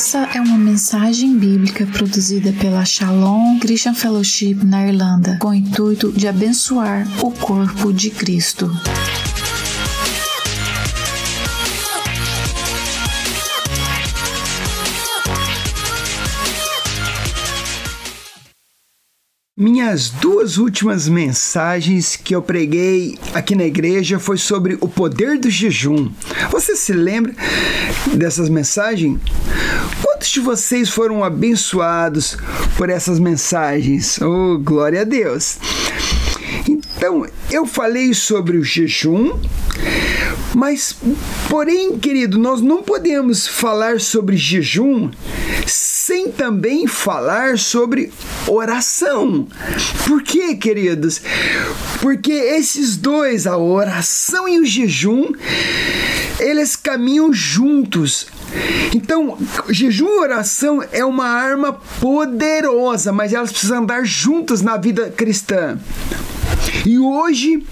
Essa é uma mensagem bíblica produzida pela Shalom Christian Fellowship na Irlanda, com o intuito de abençoar o corpo de Cristo. Minhas duas últimas mensagens que eu preguei aqui na igreja foi sobre o poder do jejum. Você se lembra dessas mensagens? Quantos de vocês foram abençoados por essas mensagens? Oh, glória a Deus! Então, eu falei sobre o jejum, mas, porém, querido, nós não podemos falar sobre jejum sem também falar sobre oração. Por quê, queridos? Porque esses dois, a oração e o jejum, eles caminham juntos. Então, jejum e oração é uma arma poderosa, mas elas precisam andar juntas na vida cristã. E hoje,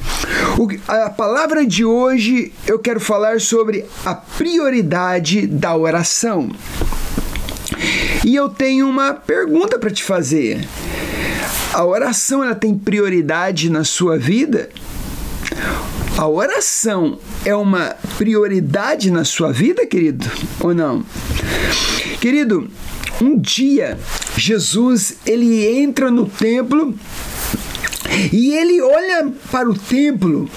a palavra de hoje, eu quero falar sobre a prioridade da oração. E eu tenho uma pergunta para te fazer. A oração ela tem prioridade na sua vida? A oração é uma prioridade na sua vida, querido? Ou não? Querido, um dia Jesus ele entra no templo e ele olha para o templo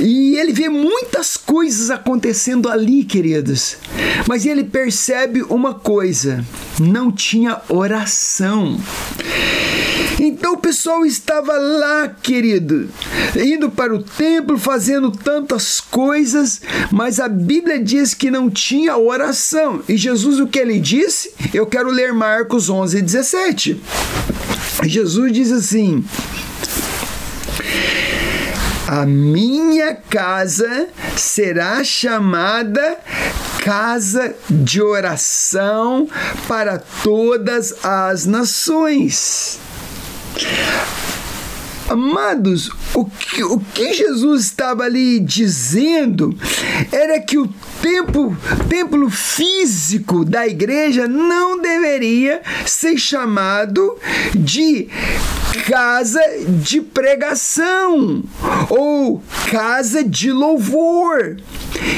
e ele vê muitas coisas acontecendo ali, queridos. Mas ele percebe uma coisa: não tinha oração. Então o pessoal estava lá, querido, indo para o templo, fazendo tantas coisas, mas a Bíblia diz que não tinha oração. E Jesus, o que ele disse? Eu quero ler Marcos 11, 17. Jesus diz assim: a minha casa será chamada casa de oração para todas as nações. Amados, o que, o que Jesus estava ali dizendo era que o templo, templo físico da igreja não deveria ser chamado de casa de pregação ou casa de louvor.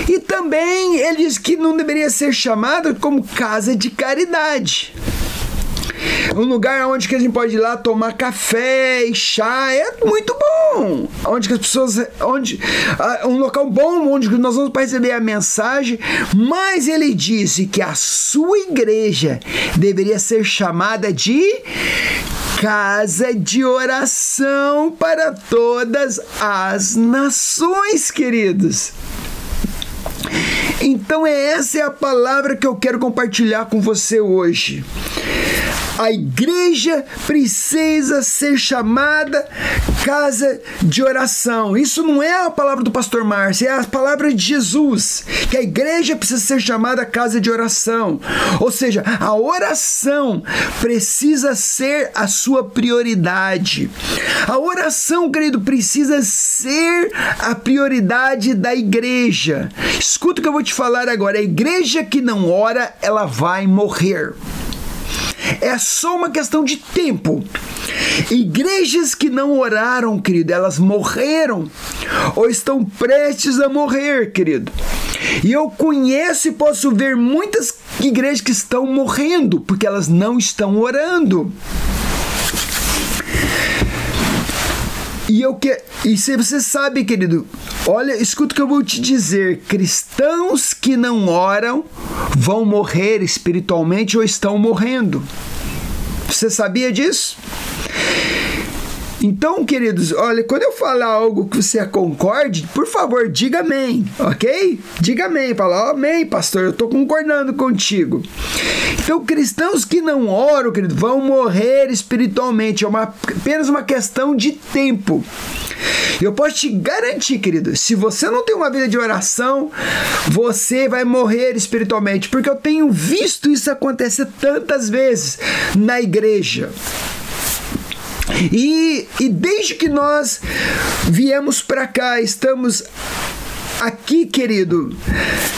E também ele diz que não deveria ser chamado como casa de caridade um lugar onde que a gente pode ir lá tomar café e chá, é muito bom. Onde que as pessoas, onde um local bom onde nós vamos receber a mensagem, mas ele disse que a sua igreja deveria ser chamada de casa de oração para todas as nações, queridos. Então essa é a palavra que eu quero compartilhar com você hoje. A igreja precisa ser chamada casa de oração. Isso não é a palavra do pastor Márcio, é a palavra de Jesus. Que a igreja precisa ser chamada casa de oração. Ou seja, a oração precisa ser a sua prioridade. A oração, querido, precisa ser a prioridade da igreja. Escuta o que eu vou te falar agora. A igreja que não ora, ela vai morrer. É só uma questão de tempo. Igrejas que não oraram, querido, elas morreram ou estão prestes a morrer, querido. E eu conheço e posso ver muitas igrejas que estão morrendo porque elas não estão orando. E eu que e se você sabe, querido, olha, escuta o que eu vou te dizer: cristãos que não oram vão morrer espiritualmente ou estão morrendo. Você sabia disso? Então, queridos, olha, quando eu falar algo que você concorde, por favor, diga amém, ok? Diga amém, fala, amém, pastor, eu estou concordando contigo. Então, cristãos que não oram, querido, vão morrer espiritualmente, é uma, apenas uma questão de tempo. Eu posso te garantir, querido, se você não tem uma vida de oração, você vai morrer espiritualmente, porque eu tenho visto isso acontecer tantas vezes na igreja. E, e desde que nós viemos para cá, estamos aqui, querido,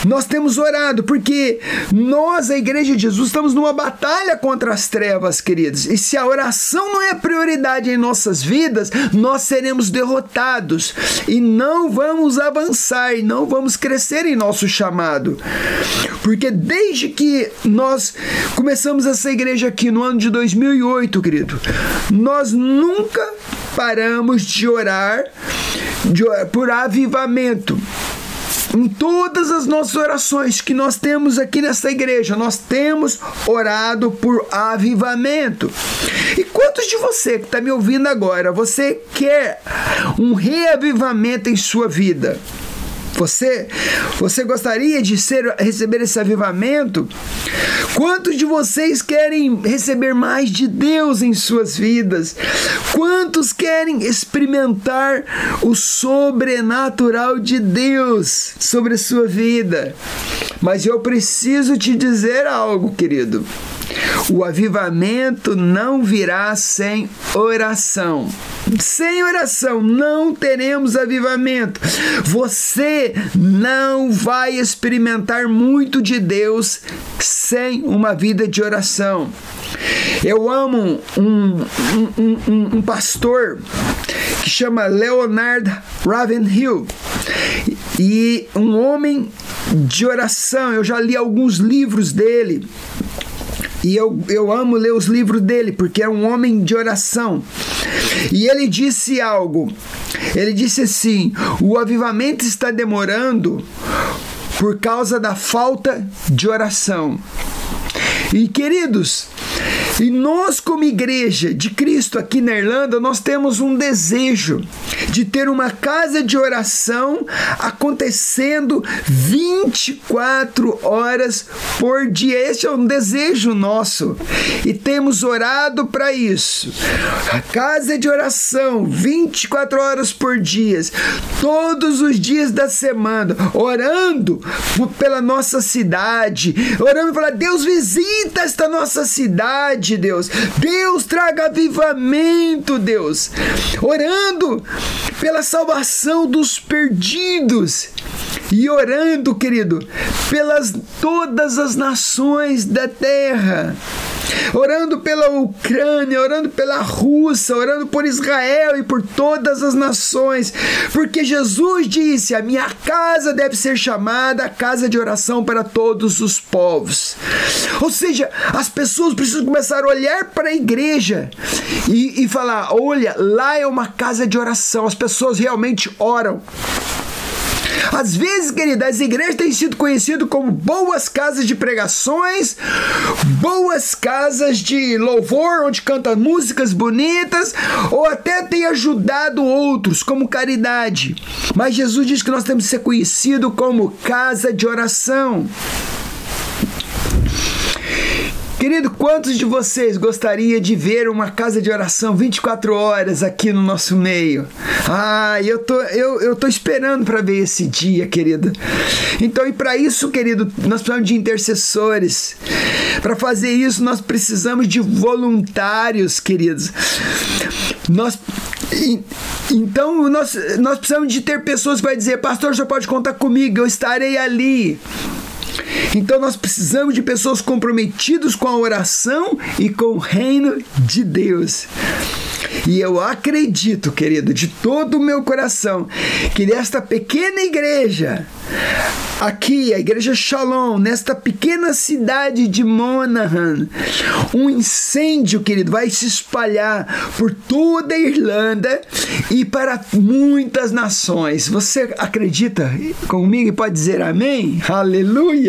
nós temos orado, porque nós, a Igreja de Jesus, estamos numa batalha contra as trevas, queridos. E se a oração não é prioridade em nossas vidas, nós seremos derrotados e não vamos avançar e não vamos crescer em nosso chamado. Porque desde que nós começamos essa igreja aqui no ano de 2008, querido, nós nunca paramos de orar, de orar por avivamento em todas as nossas orações que nós temos aqui nessa igreja, nós temos orado por avivamento. E quantos de você que está me ouvindo agora, você quer um reavivamento em sua vida? Você, você gostaria de ser, receber esse avivamento? Quantos de vocês querem receber mais de Deus em suas vidas? Quantos querem experimentar o sobrenatural de Deus sobre a sua vida? Mas eu preciso te dizer algo, querido. O avivamento não virá sem oração. Sem oração não teremos avivamento. Você não vai experimentar muito de Deus sem uma vida de oração. Eu amo um, um, um, um pastor que chama Leonard Ravenhill e um homem de oração. Eu já li alguns livros dele. E eu, eu amo ler os livros dele, porque é um homem de oração. E ele disse algo. Ele disse assim: o avivamento está demorando por causa da falta de oração. E queridos, e nós, como igreja de Cristo aqui na Irlanda, nós temos um desejo de ter uma casa de oração acontecendo 24 horas por dia. Esse é um desejo nosso e temos orado para isso. A casa de oração 24 horas por dia, todos os dias da semana, orando pela nossa cidade, orando para Deus visita esta nossa cidade de Deus. Deus traga avivamento, Deus. Orando pela salvação dos perdidos. E orando, querido, pelas todas as nações da terra orando pela Ucrânia, orando pela Rússia, orando por Israel e por todas as nações, porque Jesus disse: A minha casa deve ser chamada casa de oração para todos os povos. Ou seja, as pessoas precisam começar a olhar para a igreja e, e falar: olha, lá é uma casa de oração, as pessoas realmente oram. Às vezes, querida, as igrejas têm sido conhecidas como boas casas de pregações, boas casas de louvor, onde cantam músicas bonitas, ou até têm ajudado outros, como caridade. Mas Jesus diz que nós temos que ser conhecidos como casa de oração. Querido, quantos de vocês gostaria de ver uma casa de oração 24 horas aqui no nosso meio? Ah, eu tô, eu, eu tô esperando para ver esse dia, querido. Então, e para isso, querido, nós precisamos de intercessores. Para fazer isso, nós precisamos de voluntários, queridos. Nós então, nós, nós precisamos de ter pessoas que vai dizer, pastor, você pode contar comigo, eu estarei ali. Então nós precisamos de pessoas comprometidas com a oração e com o reino de Deus. E eu acredito, querido, de todo o meu coração, que nesta pequena igreja, aqui, a igreja Shalom, nesta pequena cidade de Monaghan, um incêndio, querido, vai se espalhar por toda a Irlanda e para muitas nações. Você acredita comigo e pode dizer amém? Aleluia!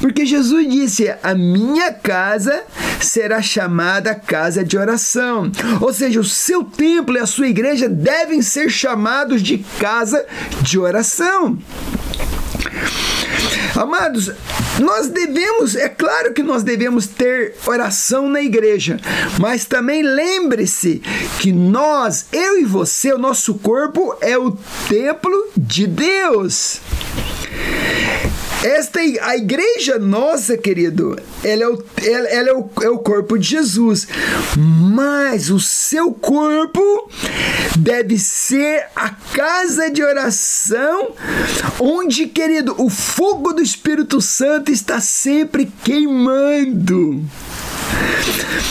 Porque Jesus disse: A minha casa será chamada casa de oração. Ou seja, o seu templo e a sua igreja devem ser chamados de casa de oração. Amados, nós devemos, é claro que nós devemos ter oração na igreja, mas também lembre-se que nós, eu e você, o nosso corpo é o templo de Deus. Esta a igreja nossa, querido, ela, é o, ela, ela é, o, é o corpo de Jesus. Mas o seu corpo deve ser a casa de oração, onde, querido, o fogo do Espírito Santo está sempre queimando.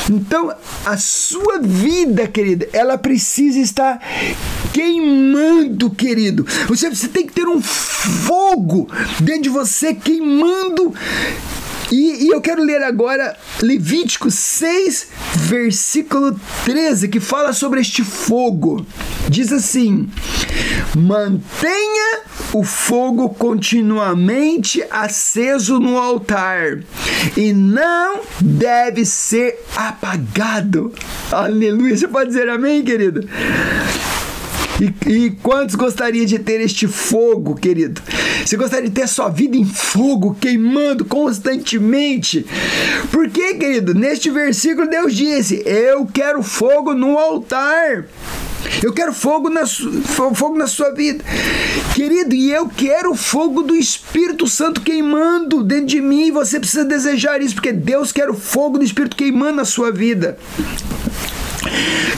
Então, a sua vida, querida, ela precisa estar queimando, querido. Você, você tem que ter um fogo dentro de você queimando e, e, eu quero ler agora Levítico 6, versículo 13, que fala sobre este fogo. Diz assim: Mantenha o fogo continuamente aceso no altar e não deve ser apagado. Aleluia. Você pode dizer amém, querido? E, e quantos gostaria de ter este fogo, querido? Você gostaria de ter sua vida em fogo, queimando constantemente? Porque, querido, neste versículo Deus disse: Eu quero fogo no altar. Eu quero fogo na, fogo na sua vida. Querido, e eu quero o fogo do Espírito Santo queimando dentro de mim. Você precisa desejar isso, porque Deus quer o fogo do Espírito queimando na sua vida.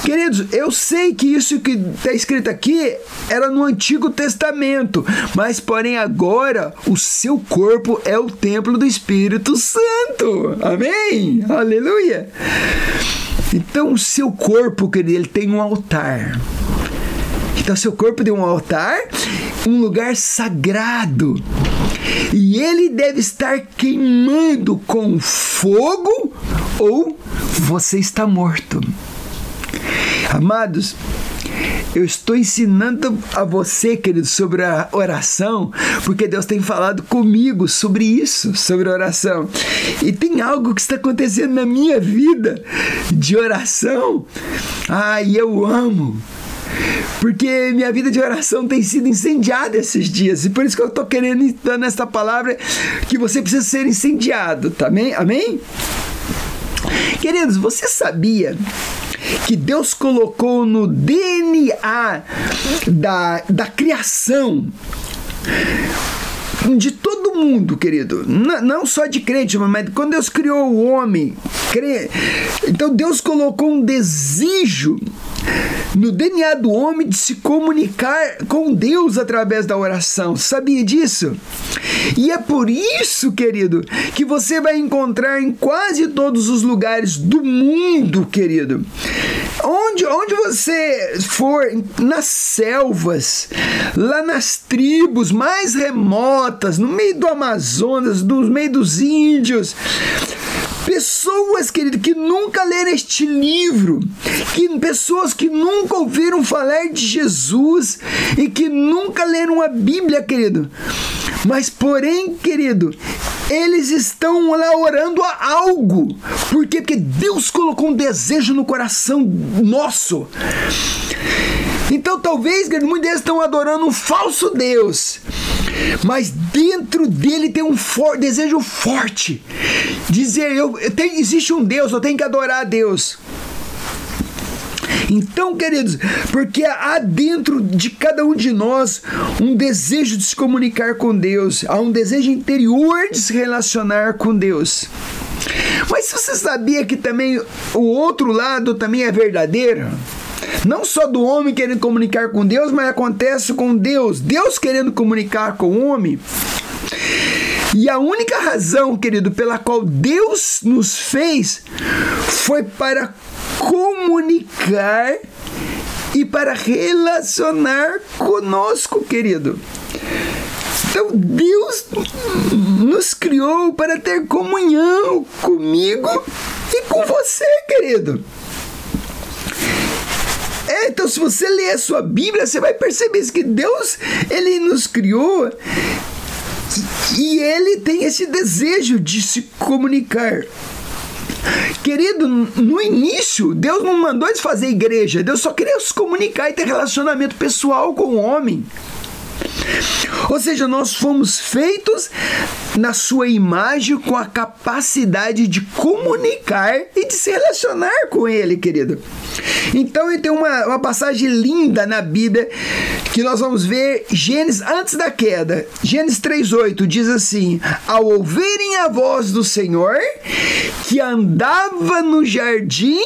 Queridos, eu sei que isso que está escrito aqui era no Antigo Testamento, mas porém agora o seu corpo é o templo do Espírito Santo. Amém? Aleluia. Então o seu corpo, querido, ele tem um altar. Então seu corpo tem um altar, um lugar sagrado. E ele deve estar queimando com fogo ou você está morto. Amados, eu estou ensinando a você, querido, sobre a oração, porque Deus tem falado comigo sobre isso, sobre oração. E tem algo que está acontecendo na minha vida de oração. Ai, eu amo. Porque minha vida de oração tem sido incendiada esses dias. E por isso que eu estou querendo dar nesta palavra que você precisa ser incendiado, tá? Amém? Amém? Queridos, você sabia que Deus colocou no DNA da, da criação de todo mundo, querido. N não só de crente, mas quando Deus criou o homem, cre... então Deus colocou um desejo no DNA do homem de se comunicar com Deus através da oração. Sabia disso? E é por isso, querido, que você vai encontrar em quase todos os lugares do mundo, querido. Onde, onde você for, nas selvas, lá nas tribos mais remotas, no meio do Amazonas, no meio dos índios, Pessoas, querido, que nunca leram este livro, que pessoas que nunca ouviram falar de Jesus e que nunca leram a Bíblia, querido. Mas, porém, querido, eles estão lá orando a algo. Por quê? Porque Deus colocou um desejo no coração nosso. Então, talvez, muitos deles estão adorando um falso Deus mas dentro dele tem um for desejo forte. Dizer, eu, eu tenho, existe um Deus, eu tenho que adorar a Deus. Então, queridos, porque há dentro de cada um de nós um desejo de se comunicar com Deus, há um desejo interior de se relacionar com Deus. Mas você sabia que também o outro lado também é verdadeiro? Não só do homem querendo comunicar com Deus, mas acontece com Deus. Deus querendo comunicar com o homem. E a única razão, querido, pela qual Deus nos fez foi para comunicar e para relacionar conosco, querido. Então Deus nos criou para ter comunhão comigo e com você, querido. É, então se você ler a sua Bíblia, você vai perceber que Deus, ele nos criou e ele tem esse desejo de se comunicar. Querido, no início, Deus não mandou eles fazer igreja, Deus só queria se comunicar e ter relacionamento pessoal com o homem. Ou seja, nós fomos feitos na sua imagem com a capacidade de comunicar e de se relacionar com ele, querido. Então, tem uma, uma passagem linda na Bíblia que nós vamos ver Gênesis antes da queda. Gênesis 3:8 diz assim: "Ao ouvirem a voz do Senhor, que andava no jardim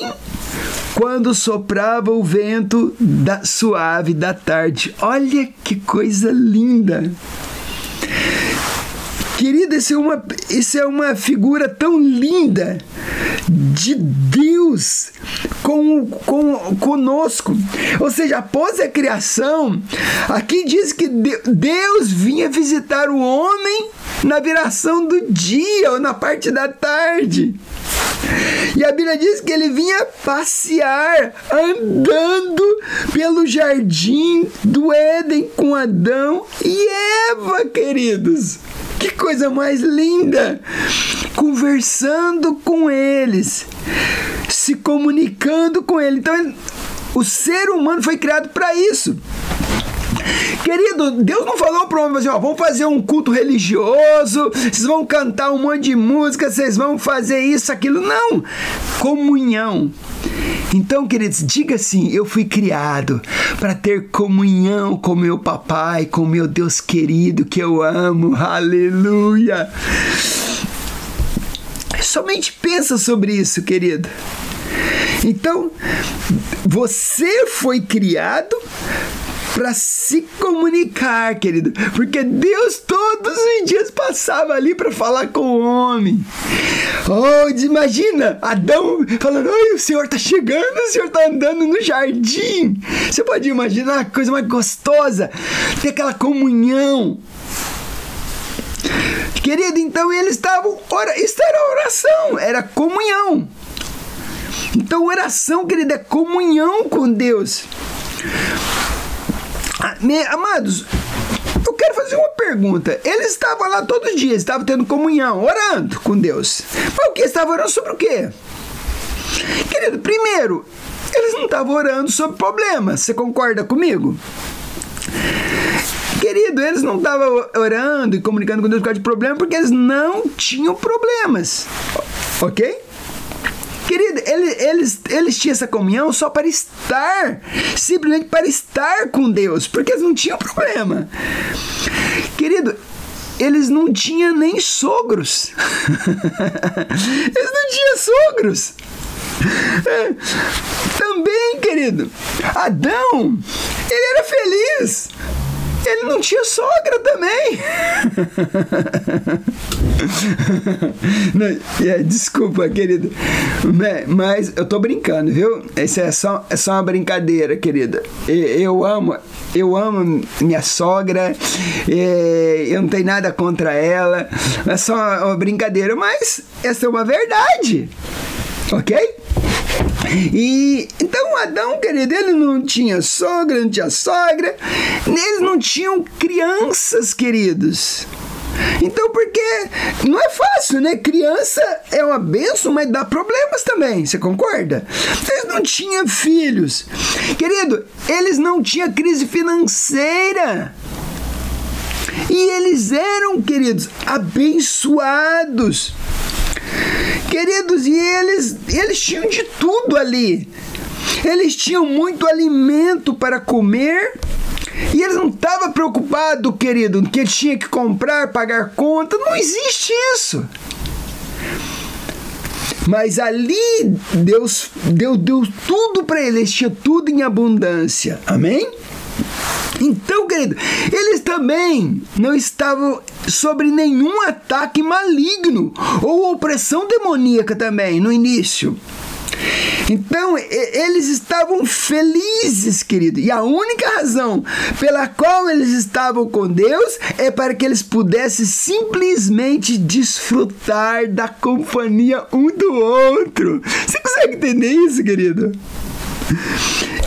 quando soprava o vento da, suave da tarde. Olha que coisa linda! Querida, isso é, uma, isso é uma figura tão linda de Deus com, com, conosco. Ou seja, após a criação, aqui diz que Deus vinha visitar o homem na viração do dia ou na parte da tarde. E a Bíblia diz que ele vinha passear, andando pelo jardim do Éden com Adão e Eva, queridos. Que coisa mais linda! Conversando com eles, se comunicando com ele. Então, o ser humano foi criado para isso. Querido, Deus não falou para o homem assim, ó, vamos fazer um culto religioso, vocês vão cantar um monte de música, vocês vão fazer isso, aquilo. Não! Comunhão. Então, queridos, diga assim: eu fui criado para ter comunhão com meu papai, com meu Deus querido que eu amo. Aleluia! Somente pensa sobre isso, querido. Então, você foi criado para se comunicar, querido, porque Deus todos os dias passava ali para falar com o homem. Oh, imagina Adão falando: Oi, o Senhor tá chegando, o Senhor tá andando no jardim. Você pode imaginar a coisa mais gostosa, ter aquela comunhão. Querido, então eles estavam. Isso era oração, era comunhão. Então, oração, querido, é comunhão com Deus. Amados, eu quero fazer uma pergunta. Eles estavam lá todos os dias, estavam tendo comunhão, orando com Deus. Mas o que? Estavam orando sobre o quê? Querido, primeiro, eles não estavam orando sobre problemas. Você concorda comigo? Querido, eles não estavam orando e comunicando com Deus por causa de problema porque eles não tinham problemas. Ok? Querido, eles, eles, eles tinham essa comunhão só para estar, simplesmente para estar com Deus, porque eles não tinham problema. Querido, eles não tinham nem sogros. eles não tinham sogros. É. Também, querido, Adão, ele era feliz. Ele não tinha sogra também. não, é, desculpa, querido. Mas eu tô brincando, viu? Isso é só, é só uma brincadeira, querida. Eu amo, eu amo minha sogra. Eu não tenho nada contra ela. É só uma brincadeira, mas essa é uma verdade. Ok? E então Adão, querido, ele não tinha sogra, não tinha sogra, eles não tinham crianças, queridos. Então, porque não é fácil, né? Criança é uma benção, mas dá problemas também, você concorda? Eles não tinham filhos. Querido, eles não tinham crise financeira. E eles eram, queridos, abençoados. Queridos, e eles, eles tinham de tudo ali. Eles tinham muito alimento para comer. E eles não estavam preocupados, querido, que eles tinham que comprar, pagar conta. Não existe isso. Mas ali Deus deu, deu tudo para eles, tinha tudo em abundância. Amém? Então, querido, eles também não estavam sobre nenhum ataque maligno ou opressão demoníaca também no início. Então, eles estavam felizes, querido. E a única razão pela qual eles estavam com Deus é para que eles pudessem simplesmente desfrutar da companhia um do outro. Você consegue entender isso, querido?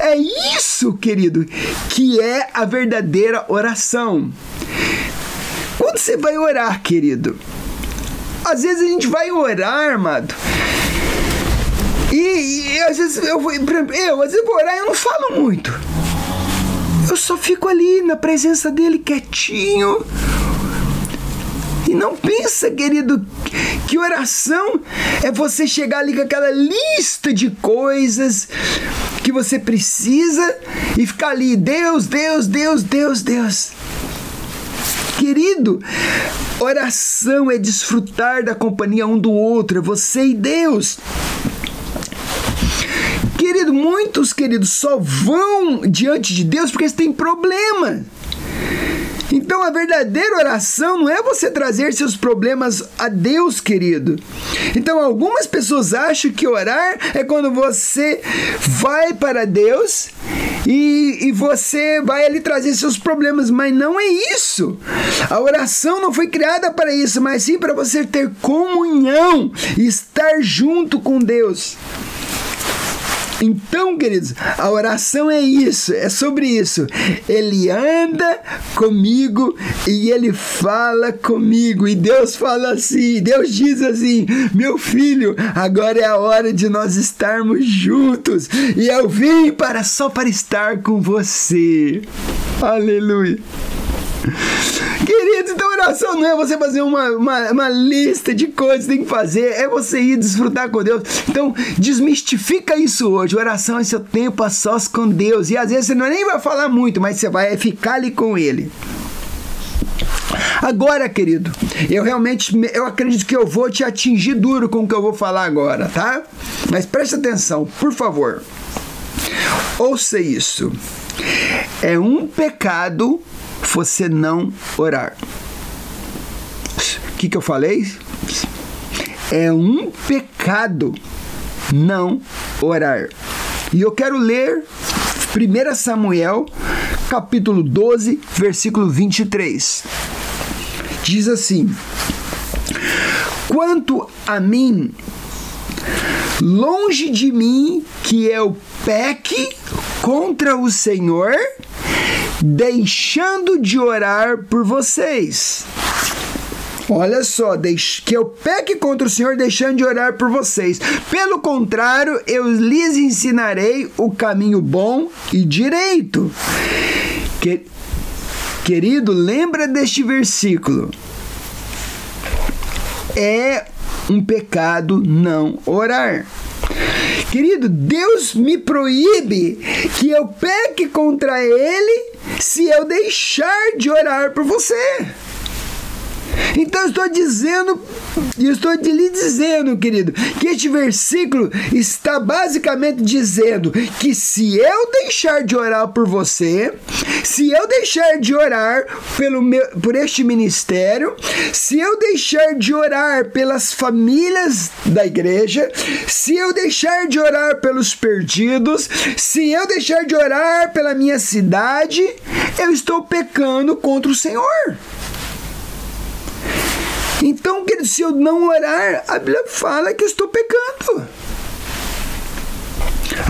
É isso, querido, que é a verdadeira oração. Quando você vai orar, querido, às vezes a gente vai orar, amado. E, e às vezes eu vou, eu, às vezes vou orar e eu não falo muito. Eu só fico ali na presença dele quietinho. E não pensa, querido, que oração é você chegar ali com aquela lista de coisas que você precisa e ficar ali, Deus, Deus, Deus, Deus, Deus. Querido, oração é desfrutar da companhia um do outro, é você e Deus. Querido, muitos queridos só vão diante de Deus porque eles têm problema. Então a verdadeira oração não é você trazer seus problemas a Deus, querido. Então algumas pessoas acham que orar é quando você vai para Deus e, e você vai ali trazer seus problemas, mas não é isso. A oração não foi criada para isso, mas sim para você ter comunhão estar junto com Deus. Então, queridos, a oração é isso, é sobre isso. Ele anda comigo e ele fala comigo. E Deus fala assim, Deus diz assim: "Meu filho, agora é a hora de nós estarmos juntos, e eu vim para só para estar com você." Aleluia. Querido, então oração não é você fazer uma, uma, uma, lista de coisas que tem que fazer, é você ir desfrutar com Deus. Então, desmistifica isso hoje. Oração é seu tempo a sós com Deus. E às vezes você não nem vai falar muito, mas você vai ficar ali com Ele. Agora, querido, eu realmente eu acredito que eu vou te atingir duro com o que eu vou falar agora, tá? Mas preste atenção, por favor. Ouça isso. É um pecado você não orar. O que, que eu falei? É um pecado não orar. E eu quero ler 1 Samuel, capítulo 12, versículo 23. Diz assim: Quanto a mim, longe de mim que eu peque contra o Senhor deixando de orar por vocês. Olha só, que eu peque contra o Senhor deixando de orar por vocês. Pelo contrário, eu lhes ensinarei o caminho bom e direito. Que, querido, lembra deste versículo. É um pecado não orar. Querido, Deus me proíbe que eu peque contra Ele se eu deixar de orar por você. Então estou dizendo, eu estou lhe dizendo, querido, que este versículo está basicamente dizendo que se eu deixar de orar por você, se eu deixar de orar pelo meu, por este ministério, se eu deixar de orar pelas famílias da igreja, se eu deixar de orar pelos perdidos, se eu deixar de orar pela minha cidade, eu estou pecando contra o Senhor. Então, querido, se eu não orar, a Bíblia fala que eu estou pecando.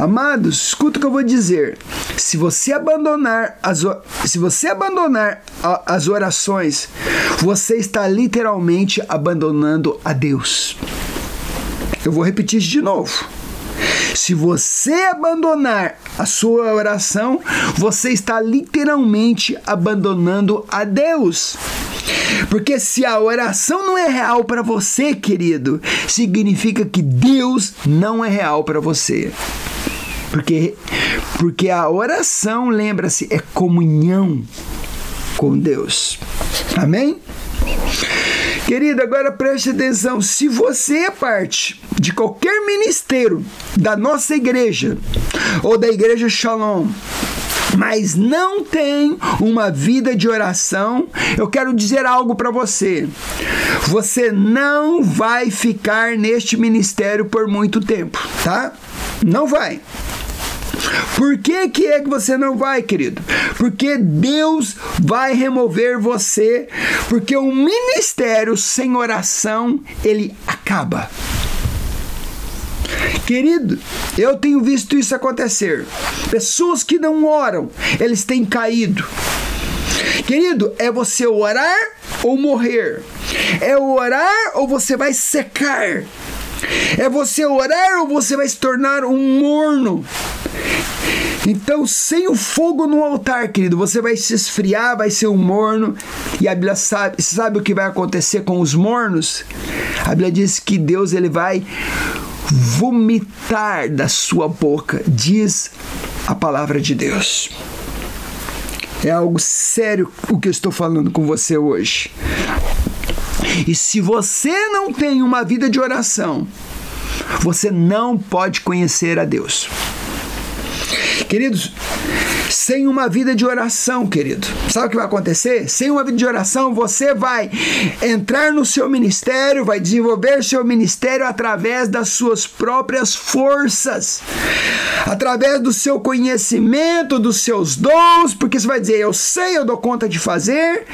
Amados, escuta o que eu vou dizer. Se você abandonar as, se você abandonar as orações, você está literalmente abandonando a Deus. Eu vou repetir isso de novo. Se você abandonar a sua oração, você está literalmente abandonando a Deus. Porque se a oração não é real para você, querido, significa que Deus não é real para você. Porque, porque a oração, lembra-se, é comunhão com Deus. Amém? Querido, agora preste atenção. Se você é parte de qualquer ministério da nossa igreja ou da igreja Shalom, mas não tem uma vida de oração, eu quero dizer algo para você. Você não vai ficar neste ministério por muito tempo, tá? Não vai. Por que, que é que você não vai, querido? Porque Deus vai remover você, porque o ministério sem oração, ele acaba. Querido, eu tenho visto isso acontecer. Pessoas que não oram, eles têm caído. Querido, é você orar ou morrer. É orar ou você vai secar. É você orar ou você vai se tornar um morno. Então, sem o fogo no altar, querido, você vai se esfriar, vai ser um morno. E a Bíblia sabe, sabe o que vai acontecer com os mornos? A Bíblia diz que Deus ele vai vomitar da sua boca, diz a palavra de Deus. É algo sério o que eu estou falando com você hoje. E se você não tem uma vida de oração, você não pode conhecer a Deus. Queridos, sem uma vida de oração, querido, sabe o que vai acontecer? Sem uma vida de oração, você vai entrar no seu ministério, vai desenvolver seu ministério através das suas próprias forças, através do seu conhecimento, dos seus dons, porque você vai dizer, eu sei, eu dou conta de fazer,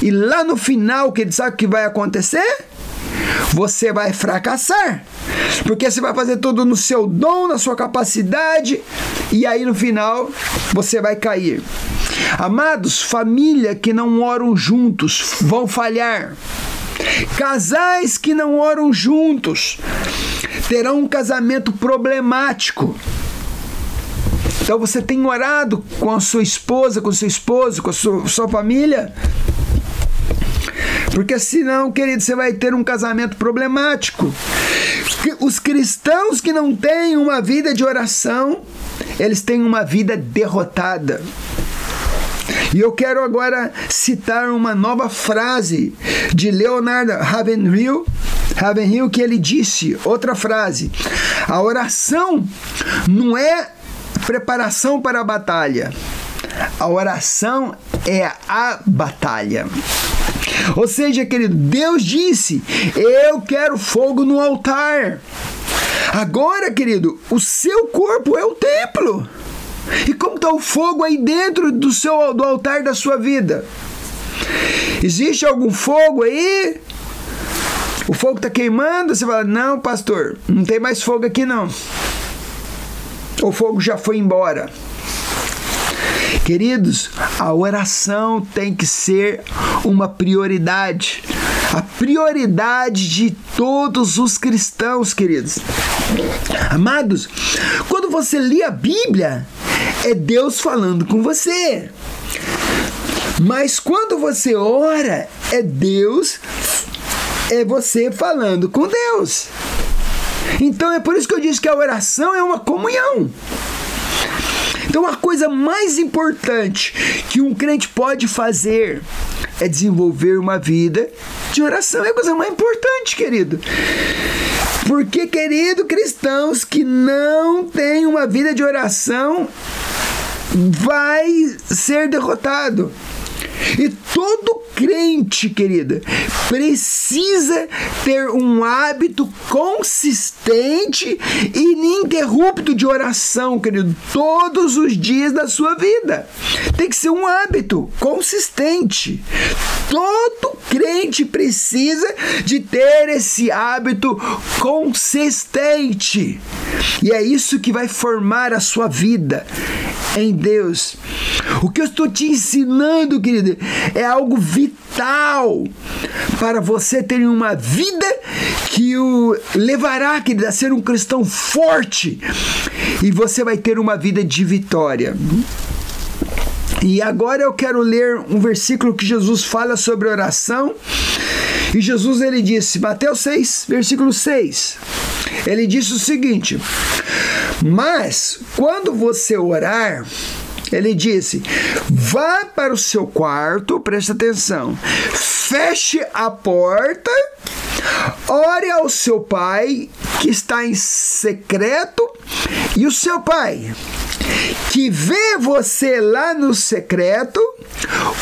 e lá no final, que sabe o que vai acontecer? Você vai fracassar. Porque você vai fazer tudo no seu dom, na sua capacidade, e aí no final você vai cair. Amados, família que não oram juntos vão falhar. Casais que não oram juntos terão um casamento problemático. Então você tem orado com a sua esposa, com o seu esposo, com a sua, sua família? Porque senão, querido, você vai ter um casamento problemático. Os cristãos que não têm uma vida de oração, eles têm uma vida derrotada. E eu quero agora citar uma nova frase de Leonardo Ravenhill, Ravenhill que ele disse, outra frase: A oração não é preparação para a batalha. A oração é a batalha. Ou seja, querido, Deus disse: Eu quero fogo no altar. Agora, querido, o seu corpo é o templo. E como está o fogo aí dentro do seu do altar da sua vida? Existe algum fogo aí? O fogo está queimando? Você fala, não, pastor, não tem mais fogo aqui não. O fogo já foi embora. Queridos, a oração tem que ser uma prioridade. A prioridade de todos os cristãos, queridos. Amados, quando você lê a Bíblia, é Deus falando com você. Mas quando você ora, é Deus, é você falando com Deus. Então é por isso que eu disse que a oração é uma comunhão. Então, a coisa mais importante que um crente pode fazer é desenvolver uma vida de oração. É a coisa mais importante, querido. Porque, querido, cristãos que não têm uma vida de oração vai ser derrotado. E todo crente, querida, precisa ter um hábito consistente e ininterrupto de oração, querido, todos os dias da sua vida. Tem que ser um hábito consistente. Todo crente precisa de ter esse hábito consistente. E é isso que vai formar a sua vida em Deus. O que eu estou te ensinando, querido, é algo vital para você ter uma vida que o levará, querido, a ser um cristão forte e você vai ter uma vida de vitória. E agora eu quero ler um versículo que Jesus fala sobre oração. E Jesus ele disse, Mateus 6, versículo 6. Ele disse o seguinte: Mas quando você orar, ele disse: vá para o seu quarto, preste atenção, feche a porta, ore ao seu pai que está em secreto, e o seu pai que vê você lá no secreto,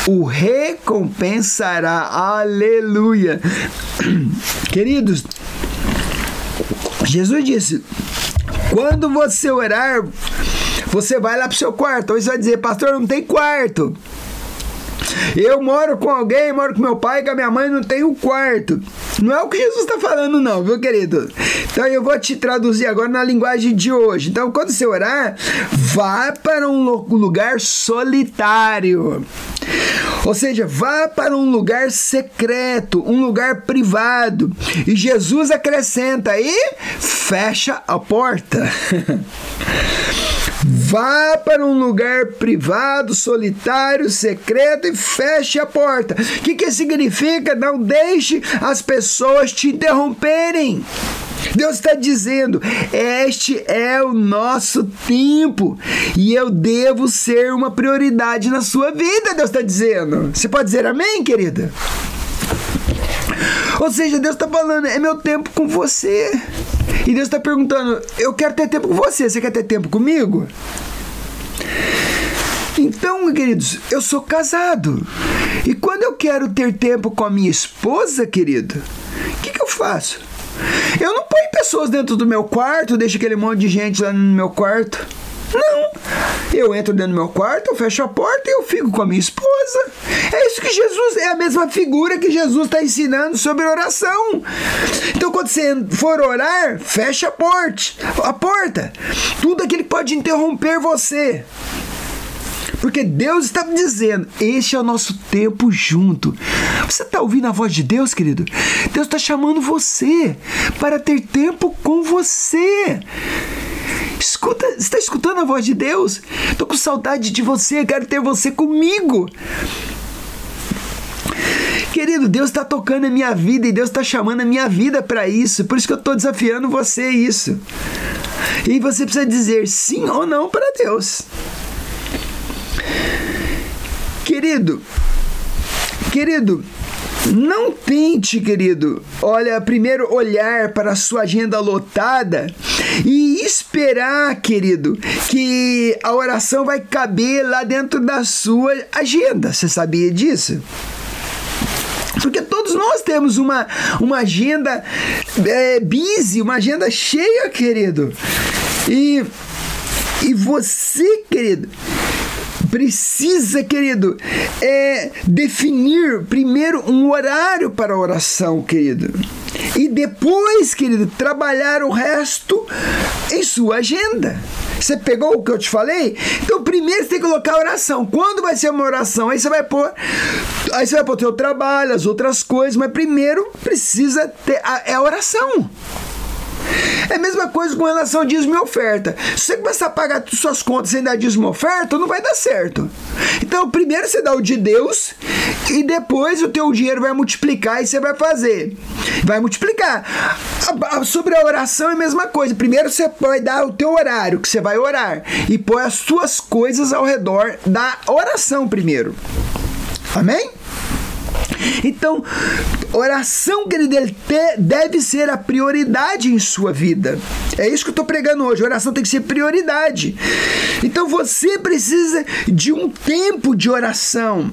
o recompensará. Aleluia. Queridos, Jesus disse: quando você orar, você vai lá pro seu quarto. Ou você vai dizer, pastor, não tem quarto. Eu moro com alguém, moro com meu pai, com a minha mãe, não um quarto. Não é o que Jesus está falando, não, viu, querido? Então eu vou te traduzir agora na linguagem de hoje. Então, quando você orar, vá para um lugar solitário. Ou seja, vá para um lugar secreto, um lugar privado. E Jesus acrescenta aí, fecha a porta. Vá para um lugar privado, solitário, secreto e feche a porta. O que, que significa? Não deixe as pessoas te interromperem. Deus está dizendo: este é o nosso tempo e eu devo ser uma prioridade na sua vida. Deus está dizendo. Você pode dizer amém, querida? Ou seja, Deus está falando: é meu tempo com você. E Deus está perguntando: eu quero ter tempo com você, você quer ter tempo comigo? Então, queridos, eu sou casado. E quando eu quero ter tempo com a minha esposa, querido, o que, que eu faço? Eu não ponho pessoas dentro do meu quarto, deixo aquele monte de gente lá no meu quarto. Não. Eu entro dentro do meu quarto, eu fecho a porta e eu fico com a minha esposa. É isso que Jesus é a mesma figura que Jesus está ensinando sobre oração. Então, quando você for orar, fecha a porta, a porta. Tudo aquilo que pode interromper você. Porque Deus está dizendo: este é o nosso tempo junto. Você está ouvindo a voz de Deus, querido? Deus está chamando você para ter tempo com você. Escuta, está escutando a voz de Deus? Estou com saudade de você, quero ter você comigo. Querido, Deus está tocando a minha vida e Deus está chamando a minha vida para isso. Por isso que eu estou desafiando você isso. E você precisa dizer sim ou não para Deus. Querido, querido, não tente, querido, olha, primeiro olhar para a sua agenda lotada e esperar, querido, que a oração vai caber lá dentro da sua agenda. Você sabia disso? Porque todos nós temos uma, uma agenda é, busy, uma agenda cheia, querido. E, e você, querido, precisa, querido, é definir primeiro um horário para a oração, querido. E depois, querido, trabalhar o resto em sua agenda. Você pegou o que eu te falei? Então, primeiro você tem que colocar a oração. Quando vai ser uma oração? Aí você vai pôr. Aí você vai pôr o teu trabalho, as outras coisas, mas primeiro precisa ter a, é a oração. É a mesma coisa com relação ao dízimo e oferta. Se você começar a pagar suas contas sem dar dízimo e oferta, não vai dar certo. Então, primeiro você dá o de Deus e depois o teu dinheiro vai multiplicar e você vai fazer. Vai multiplicar. Sobre a oração é a mesma coisa. Primeiro você vai dar o teu horário que você vai orar e põe as suas coisas ao redor da oração primeiro. Amém? Então, oração, querido, ele deve ser a prioridade em sua vida. É isso que eu estou pregando hoje. Oração tem que ser prioridade. Então, você precisa de um tempo de oração.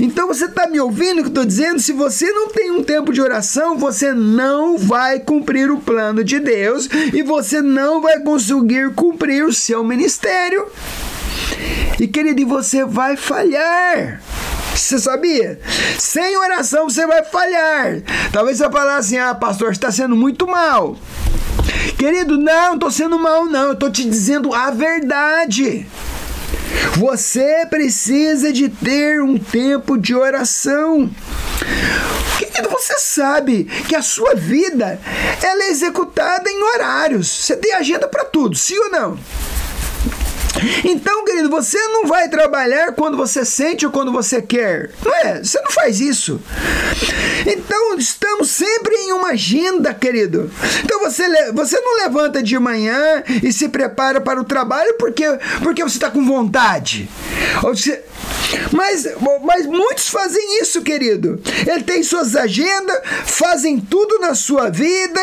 Então você está me ouvindo o que eu estou dizendo? Se você não tem um tempo de oração, você não vai cumprir o plano de Deus e você não vai conseguir cumprir o seu ministério. E querido, você vai falhar. Você sabia? Sem oração você vai falhar. Talvez você falar assim: ah, pastor, está sendo muito mal. Querido, não, estou sendo mal, não. Eu estou te dizendo a verdade. Você precisa de ter um tempo de oração. Querido, você sabe que a sua vida ela é executada em horários. Você tem agenda para tudo, sim ou não? Então, querido, você não vai trabalhar quando você sente ou quando você quer. Não é? Você não faz isso. Então, estamos sempre em uma agenda, querido. Então, você, você não levanta de manhã e se prepara para o trabalho porque, porque você está com vontade. Você, mas, mas muitos fazem isso, querido. Ele tem suas agendas, fazem tudo na sua vida,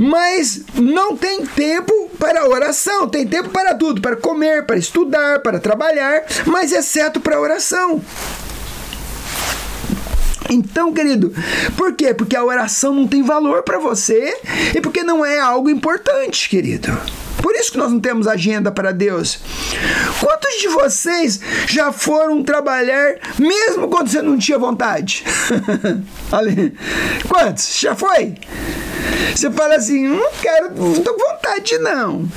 mas não tem tempo para oração, tem tempo para tudo, para comer, para estudar, para trabalhar, mas exceto para oração. Então, querido, por quê? Porque a oração não tem valor para você e porque não é algo importante, querido. Por isso que nós não temos agenda para Deus. Quantos de vocês já foram trabalhar mesmo quando você não tinha vontade? Quantos? Já foi? Você fala assim, não quero, não tô com vontade não.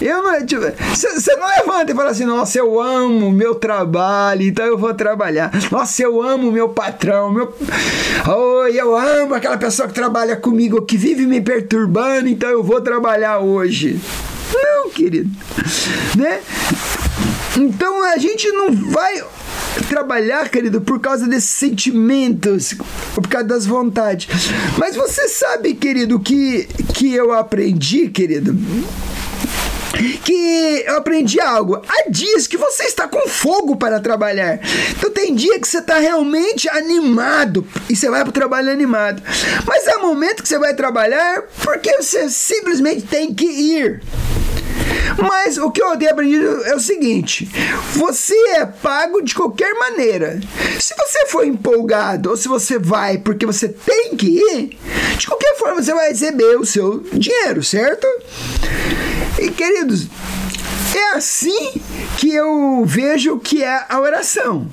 Eu não. Tipo, você não levanta e fala assim, nossa, eu amo meu trabalho, então eu vou trabalhar. Nossa, eu amo meu patrão, meu. Oh, eu amo aquela pessoa que trabalha comigo, que vive me perturbando, então eu vou trabalhar hoje. Não. querido? Né? Então a gente não vai trabalhar, querido, por causa desses sentimentos, por causa das vontades. Mas você sabe, querido, que, que eu aprendi, querido? Que eu aprendi algo. Há dias que você está com fogo para trabalhar. Então tem dia que você está realmente animado e você vai para o trabalho animado. Mas há momento que você vai trabalhar porque você simplesmente tem que ir. Mas o que eu tenho aprendido é o seguinte: você é pago de qualquer maneira. Se você for empolgado ou se você vai porque você tem que ir, de qualquer forma você vai receber o seu dinheiro, certo? E queridos, é assim que eu vejo que é a oração.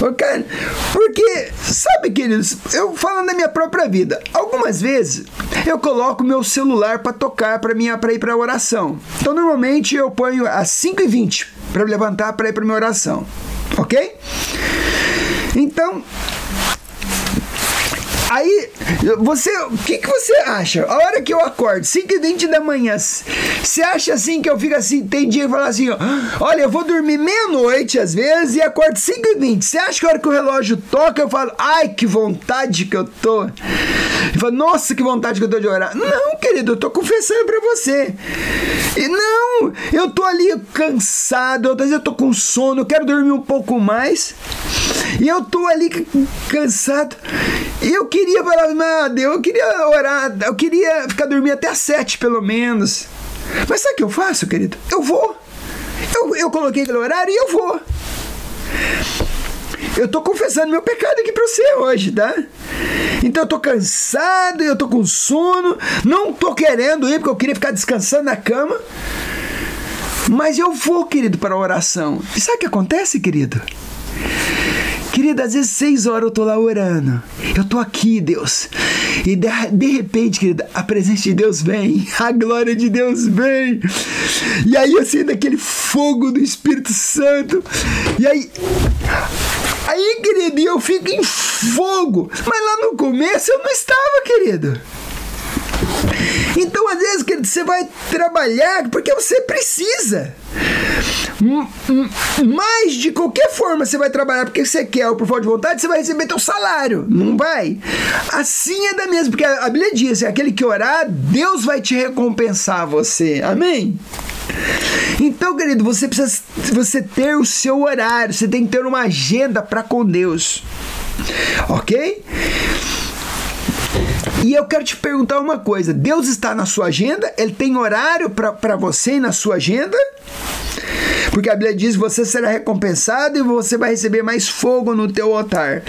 Okay? Porque, sabe, queridos, eu falando da minha própria vida, algumas vezes eu coloco meu celular para tocar para minha para ir para oração. Então, normalmente eu ponho às 5h20 para levantar para ir para minha oração. OK? Então, Aí, você, o que, que você acha? A hora que eu acordo, 5 e 20 da manhã, você acha assim que eu fico assim, tem dia que fala assim, ó, olha, eu vou dormir meia-noite às vezes e acordo 5 e 20. Você acha que a hora que o relógio toca, eu falo, ai, que vontade que eu tô. Eu falo, nossa, que vontade que eu tô de orar. Não, querido, eu tô confessando pra você. E não, eu tô ali cansado, às vezes eu tô com sono, eu quero dormir um pouco mais. E eu tô ali cansado. E eu queria falar, nada, eu queria orar, eu queria ficar dormindo até às sete, pelo menos. Mas sabe o que eu faço, querido? Eu vou. Eu, eu coloquei aquele horário e eu vou. Eu tô confessando meu pecado aqui pra você hoje, tá? Então eu tô cansado, eu tô com sono, não tô querendo ir porque eu queria ficar descansando na cama. Mas eu vou, querido, para a oração. E sabe o que acontece, querido? Querida, às vezes seis horas eu tô lá orando. Eu tô aqui, Deus. E de, de repente, querida, a presença de Deus vem. A glória de Deus vem. E aí eu sinto aquele fogo do Espírito Santo. E aí. Aí, querido, eu fico em fogo. Mas lá no começo eu não estava, querido. Então, às vezes, querido, você vai trabalhar porque você precisa. Mas de qualquer forma você vai trabalhar porque você quer ou por falta de vontade, você vai receber teu salário, não vai? Assim é da mesma, porque a Bíblia diz: aquele que orar, Deus vai te recompensar você. Amém? Então, querido, você precisa você ter o seu horário, você tem que ter uma agenda para com Deus. OK? E eu quero te perguntar uma coisa: Deus está na sua agenda? Ele tem horário para você na sua agenda? Porque a Bíblia diz: você será recompensado e você vai receber mais fogo no teu altar.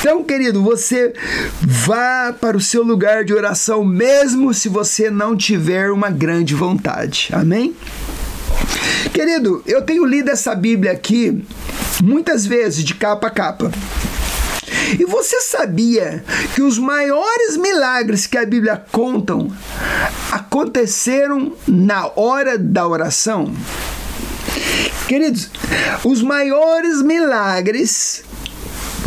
Então, querido, você vá para o seu lugar de oração, mesmo se você não tiver uma grande vontade. Amém? Querido, eu tenho lido essa Bíblia aqui muitas vezes, de capa a capa. E você sabia que os maiores milagres que a Bíblia contam aconteceram na hora da oração? Queridos, os maiores milagres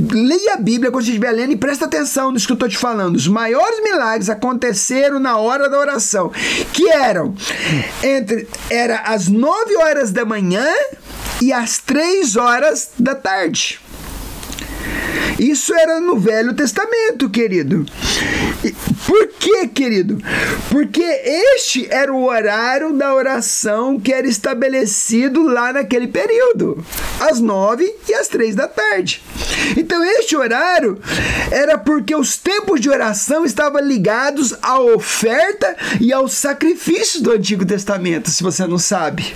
leia a Bíblia quando você estiver lendo e presta atenção nisso que eu estou te falando. Os maiores milagres aconteceram na hora da oração, que eram entre era às 9 horas da manhã e às 3 horas da tarde. Isso era no Velho Testamento, querido. Por que, querido? Porque este era o horário da oração que era estabelecido lá naquele período, às nove e às três da tarde. Então, este horário era porque os tempos de oração estavam ligados à oferta e aos sacrifícios do Antigo Testamento, se você não sabe.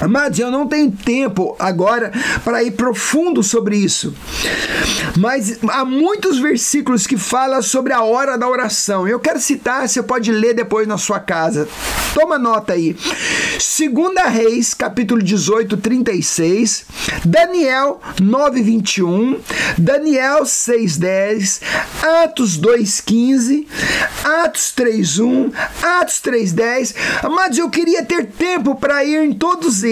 Amados, eu não tenho tempo agora para ir profundo sobre isso. Mas há muitos versículos que falam sobre a hora da oração. Eu quero citar, você pode ler depois na sua casa. Toma nota aí. Segunda Reis, capítulo 18, 36, Daniel 9, 21, Daniel 6, 10, Atos 2, 15, Atos 3, 1, Atos 3, 10. Amados, eu queria ter tempo para ir em todos eles,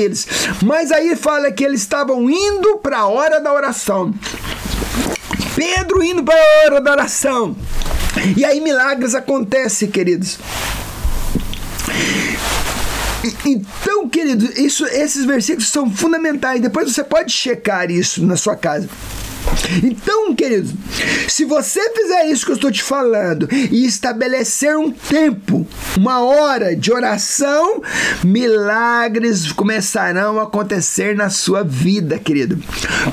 mas aí fala que eles estavam indo para a hora da oração. Pedro indo para a hora da oração. E aí milagres acontecem, queridos. Então, querido, isso, esses versículos são fundamentais. Depois você pode checar isso na sua casa. Então, querido, se você fizer isso que eu estou te falando e estabelecer um tempo, uma hora de oração, milagres começarão a acontecer na sua vida, querido.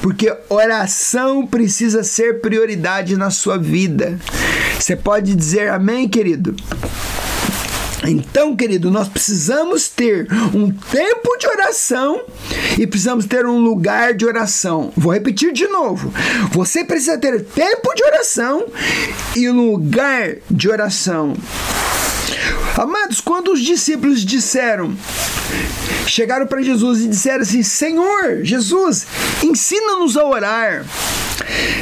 Porque oração precisa ser prioridade na sua vida. Você pode dizer amém, querido? Então, querido, nós precisamos ter um tempo de oração e precisamos ter um lugar de oração. Vou repetir de novo. Você precisa ter tempo de oração e lugar de oração. Amados, quando os discípulos disseram, chegaram para Jesus e disseram assim: Senhor, Jesus, ensina-nos a orar.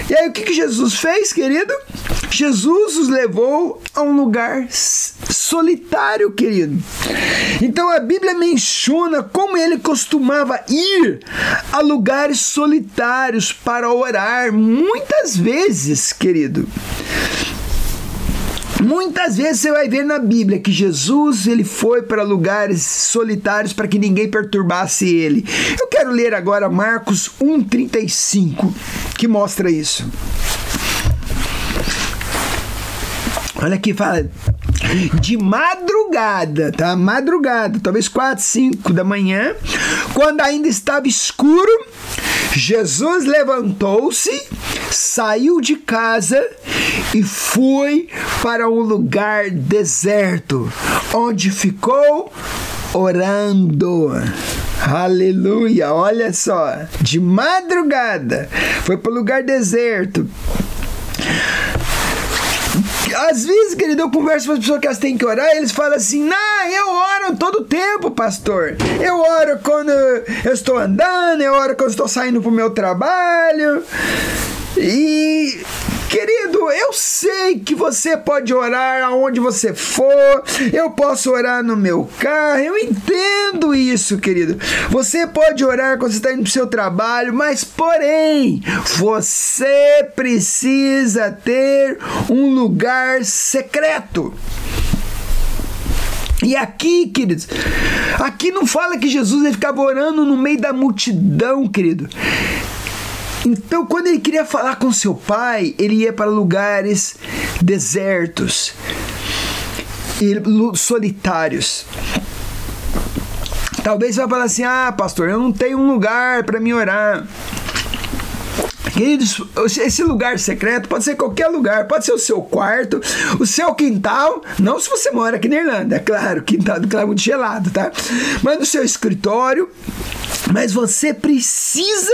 E aí o que, que Jesus fez, querido? Jesus os levou a um lugar solitário, querido. Então a Bíblia menciona como ele costumava ir a lugares solitários para orar, muitas vezes, querido. Muitas vezes você vai ver na Bíblia que Jesus ele foi para lugares solitários para que ninguém perturbasse ele. Eu quero ler agora Marcos 1:35, que mostra isso. Olha aqui, fala de madrugada, tá? Madrugada, talvez 4, 5 da manhã, quando ainda estava escuro, Jesus levantou-se, saiu de casa e foi para um lugar deserto, onde ficou orando. Aleluia, olha só, de madrugada, foi para o lugar deserto às vezes, querido, eu converso com as pessoas que elas têm que orar e eles falam assim: Não, eu oro todo tempo, pastor. Eu oro quando eu estou andando, eu oro quando eu estou saindo para o meu trabalho. E Querido, eu sei que você pode orar aonde você for, eu posso orar no meu carro, eu entendo isso, querido. Você pode orar quando você está indo para o seu trabalho, mas porém, você precisa ter um lugar secreto. E aqui, queridos, aqui não fala que Jesus ele ficava orando no meio da multidão, querido. Então, quando ele queria falar com seu pai, ele ia para lugares desertos e solitários. Talvez você vai falar assim: ah, pastor, eu não tenho um lugar para me orar. Queridos, esse lugar secreto pode ser qualquer lugar, pode ser o seu quarto, o seu quintal, não se você mora aqui na Irlanda, é claro, quintal do muito gelado, tá? Mas no seu escritório, mas você precisa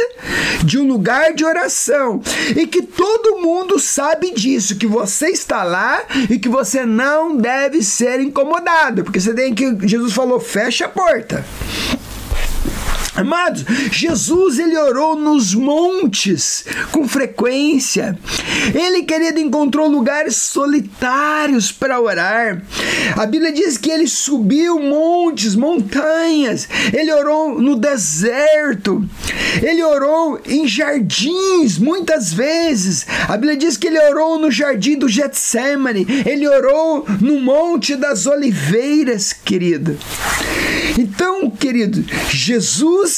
de um lugar de oração e que todo mundo sabe disso, que você está lá e que você não deve ser incomodado, porque você tem que Jesus falou, fecha a porta. Amados, Jesus ele orou nos montes com frequência. Ele, querido, encontrou lugares solitários para orar. A Bíblia diz que ele subiu montes, montanhas. Ele orou no deserto. Ele orou em jardins muitas vezes. A Bíblia diz que ele orou no jardim do Getsemane. Ele orou no monte das oliveiras, querido. Então, querido, Jesus,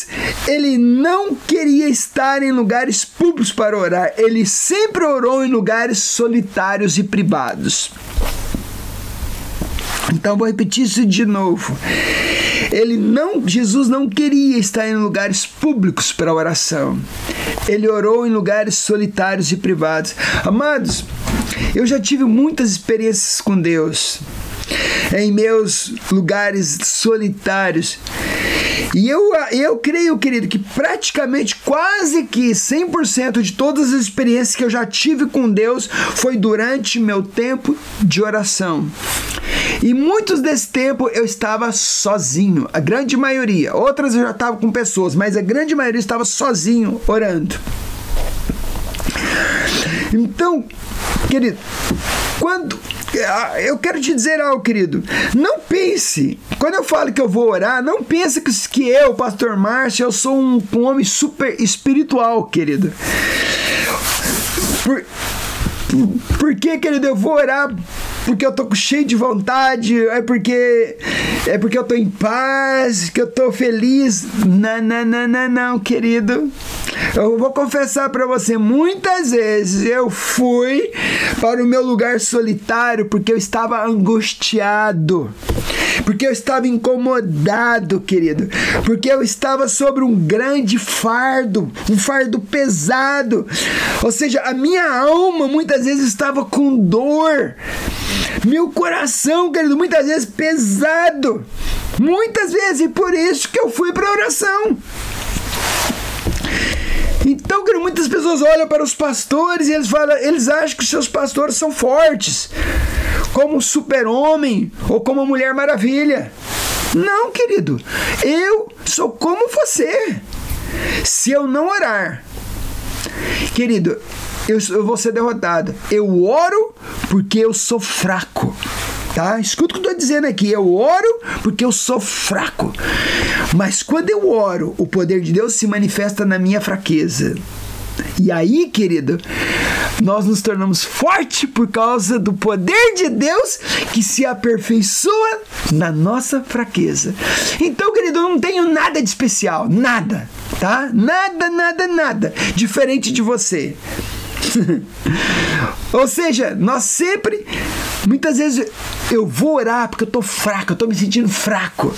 ele não queria estar em lugares públicos para orar, ele sempre orou em lugares solitários e privados. Então vou repetir isso de novo. Ele não, Jesus não queria estar em lugares públicos para oração. Ele orou em lugares solitários e privados. Amados, eu já tive muitas experiências com Deus em meus lugares solitários. E eu, eu creio, querido, que praticamente quase que 100% de todas as experiências que eu já tive com Deus foi durante meu tempo de oração. E muitos desse tempo eu estava sozinho, a grande maioria. Outras eu já estava com pessoas, mas a grande maioria estava sozinho orando. Então, querido, quando eu quero te dizer algo, querido. Não pense, quando eu falo que eu vou orar, não pense que, eu, pastor Márcio, eu sou um, homem super espiritual, querido. Por, por que, querido, eu vou orar porque eu tô cheio de vontade, é porque é porque eu tô em paz, que eu tô feliz. Não, não, não, não, não, querido. Eu vou confessar para você, muitas vezes eu fui para o meu lugar solitário porque eu estava angustiado, porque eu estava incomodado, querido, porque eu estava sobre um grande fardo, um fardo pesado. Ou seja, a minha alma muitas vezes estava com dor. Meu coração, querido, muitas vezes pesado. Muitas vezes, e por isso que eu fui para oração. Então, querido, muitas pessoas olham para os pastores e eles falam, eles acham que os seus pastores são fortes, como um super-homem ou como uma mulher maravilha. Não, querido. Eu sou como você. Se eu não orar, querido, eu, eu vou ser derrotado. Eu oro porque eu sou fraco tá? Escuta o que eu estou dizendo aqui. Eu oro porque eu sou fraco. Mas quando eu oro, o poder de Deus se manifesta na minha fraqueza. E aí, querido, nós nos tornamos fortes por causa do poder de Deus que se aperfeiçoa na nossa fraqueza. Então, querido, eu não tenho nada de especial, nada, tá? Nada, nada, nada diferente de você. Ou seja, nós sempre, muitas vezes, eu vou orar porque eu tô fraco, eu tô me sentindo fraco.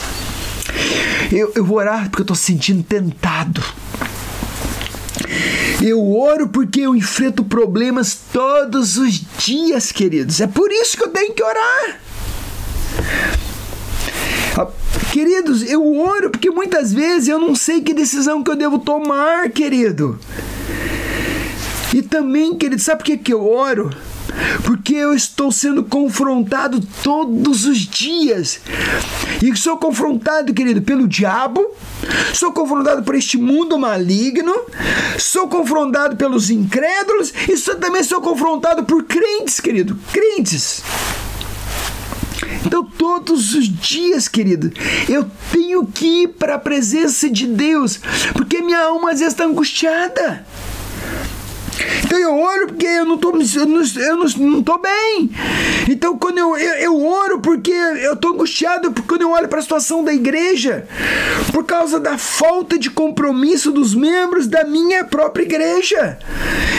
Eu, eu vou orar porque eu tô sentindo tentado. Eu oro porque eu enfrento problemas todos os dias, queridos. É por isso que eu tenho que orar. Ah, queridos, eu oro porque muitas vezes eu não sei que decisão que eu devo tomar, querido. E também, querido, sabe por que, que eu oro? Porque eu estou sendo confrontado todos os dias. E sou confrontado, querido, pelo diabo, sou confrontado por este mundo maligno, sou confrontado pelos incrédulos e sou, também sou confrontado por crentes, querido, crentes. Então, todos os dias, querido, eu tenho que ir para a presença de Deus, porque minha alma às vezes está angustiada. Então eu oro porque eu não tô, eu não, eu não, não tô bem. Então quando eu, eu, eu oro porque eu tô angustiado quando eu olho para a situação da igreja, por causa da falta de compromisso dos membros da minha própria igreja.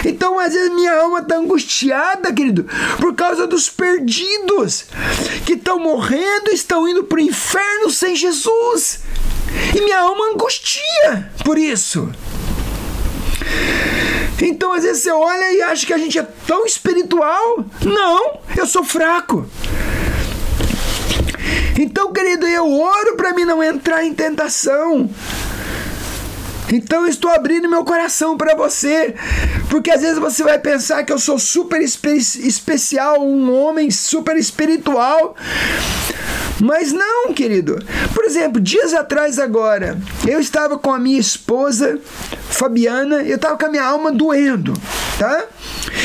Então às vezes minha alma tá angustiada, querido, por causa dos perdidos que estão morrendo, estão indo para o inferno sem Jesus. E minha alma angustia por isso. Então, às vezes, você olha e acha que a gente é tão espiritual. Não, eu sou fraco. Então, querido, eu oro para mim não entrar em tentação. Então estou abrindo meu coração para você, porque às vezes você vai pensar que eu sou super espe especial, um homem super espiritual, mas não, querido. Por exemplo, dias atrás agora, eu estava com a minha esposa, Fabiana, eu estava com a minha alma doendo, tá?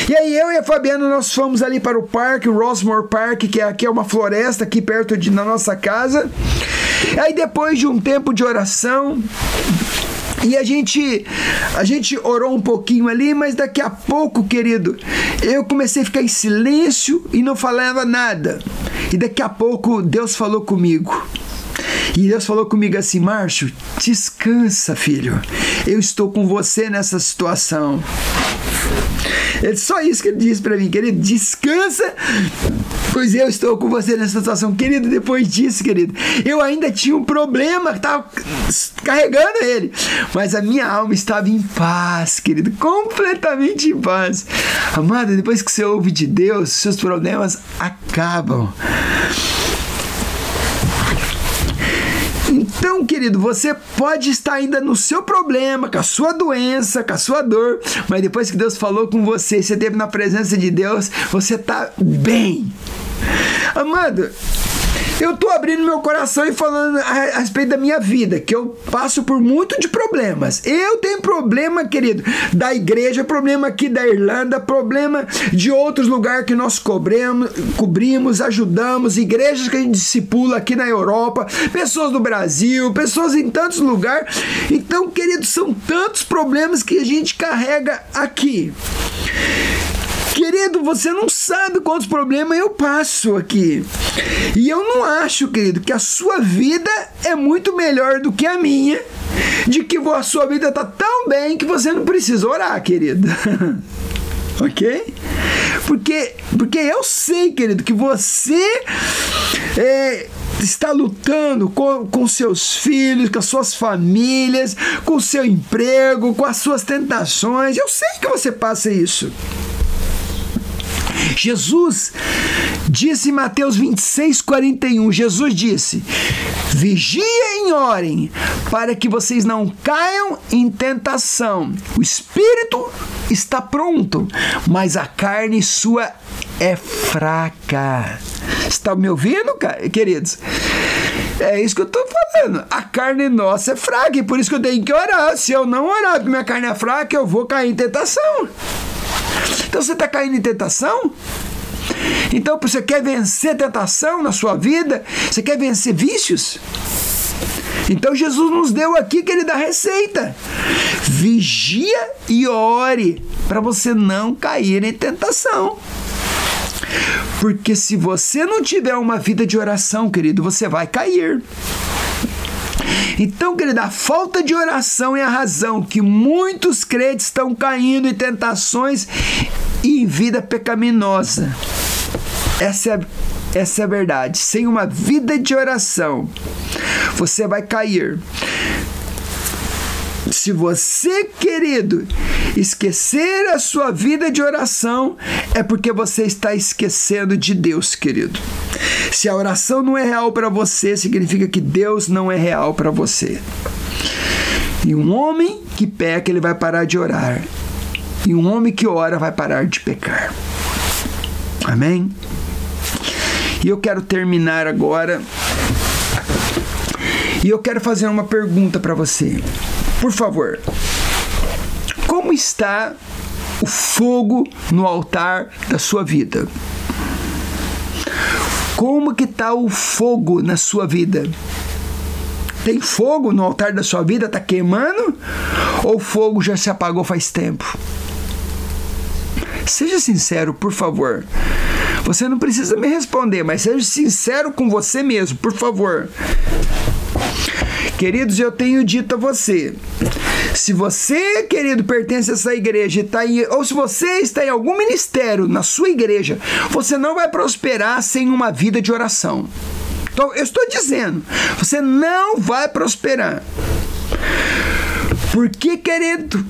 E aí eu e a Fabiana nós fomos ali para o parque, o Rossmore Park, que é aqui é uma floresta aqui perto de na nossa casa. Aí depois de um tempo de oração, e a gente, a gente orou um pouquinho ali, mas daqui a pouco, querido, eu comecei a ficar em silêncio e não falava nada. E daqui a pouco Deus falou comigo. E Deus falou comigo assim: Márcio, descansa, filho. Eu estou com você nessa situação. É só isso que ele disse para mim, querido, descansa, pois eu estou com você nessa situação. Querido, depois disso, querido, eu ainda tinha um problema, estava carregando ele, mas a minha alma estava em paz, querido, completamente em paz. Amada, depois que você ouve de Deus, seus problemas acabam. Então, querido, você pode estar ainda no seu problema, com a sua doença, com a sua dor, mas depois que Deus falou com você, você esteve na presença de Deus, você está bem. Amado, eu tô abrindo meu coração e falando a, a, respeito da minha vida, que eu passo por muito de problemas. Eu tenho problema, querido, da igreja, problema aqui da Irlanda, problema de outros lugares que nós cobremos, cobrimos, ajudamos, igrejas que a gente discipula aqui na Europa, pessoas do Brasil, pessoas em tantos lugares. Então, querido, são tantos problemas que a gente carrega aqui. Querido, você não sabe quantos problemas eu passo aqui. E eu não acho, querido, que a sua vida é muito melhor do que a minha. De que a sua vida está tão bem que você não precisa orar, querido. ok? Porque, porque eu sei, querido, que você é, está lutando com, com seus filhos, com as suas famílias, com o seu emprego, com as suas tentações. Eu sei que você passa isso. Jesus disse em Mateus 26, 41, Jesus disse: Vigiem e orem, para que vocês não caiam em tentação. O espírito está pronto, mas a carne sua é fraca. Está me ouvindo, queridos? É isso que eu estou falando. A carne nossa é fraca e por isso que eu tenho que orar. Se eu não orar porque minha carne é fraca, eu vou cair em tentação. Então você está caindo em tentação? Então você quer vencer tentação na sua vida? Você quer vencer vícios? Então Jesus nos deu aqui que ele dá receita. Vigia e ore para você não cair em tentação. Porque se você não tiver uma vida de oração, querido, você vai cair. Então, querido, a falta de oração é a razão que muitos crentes estão caindo em tentações e em vida pecaminosa. Essa é, essa é a verdade. Sem uma vida de oração, você vai cair. Se você, querido, esquecer a sua vida de oração, é porque você está esquecendo de Deus, querido. Se a oração não é real para você, significa que Deus não é real para você. E um homem que peca, ele vai parar de orar. E um homem que ora vai parar de pecar. Amém? E eu quero terminar agora. E eu quero fazer uma pergunta para você. Por favor, como está o fogo no altar da sua vida? Como que está o fogo na sua vida? Tem fogo no altar da sua vida? Está queimando? Ou o fogo já se apagou faz tempo? Seja sincero, por favor. Você não precisa me responder, mas seja sincero com você mesmo, por favor. Queridos, eu tenho dito a você. Se você, querido, pertence a essa igreja tá em, ou se você está em algum ministério na sua igreja, você não vai prosperar sem uma vida de oração. Então, eu estou dizendo, você não vai prosperar. Porque, querido,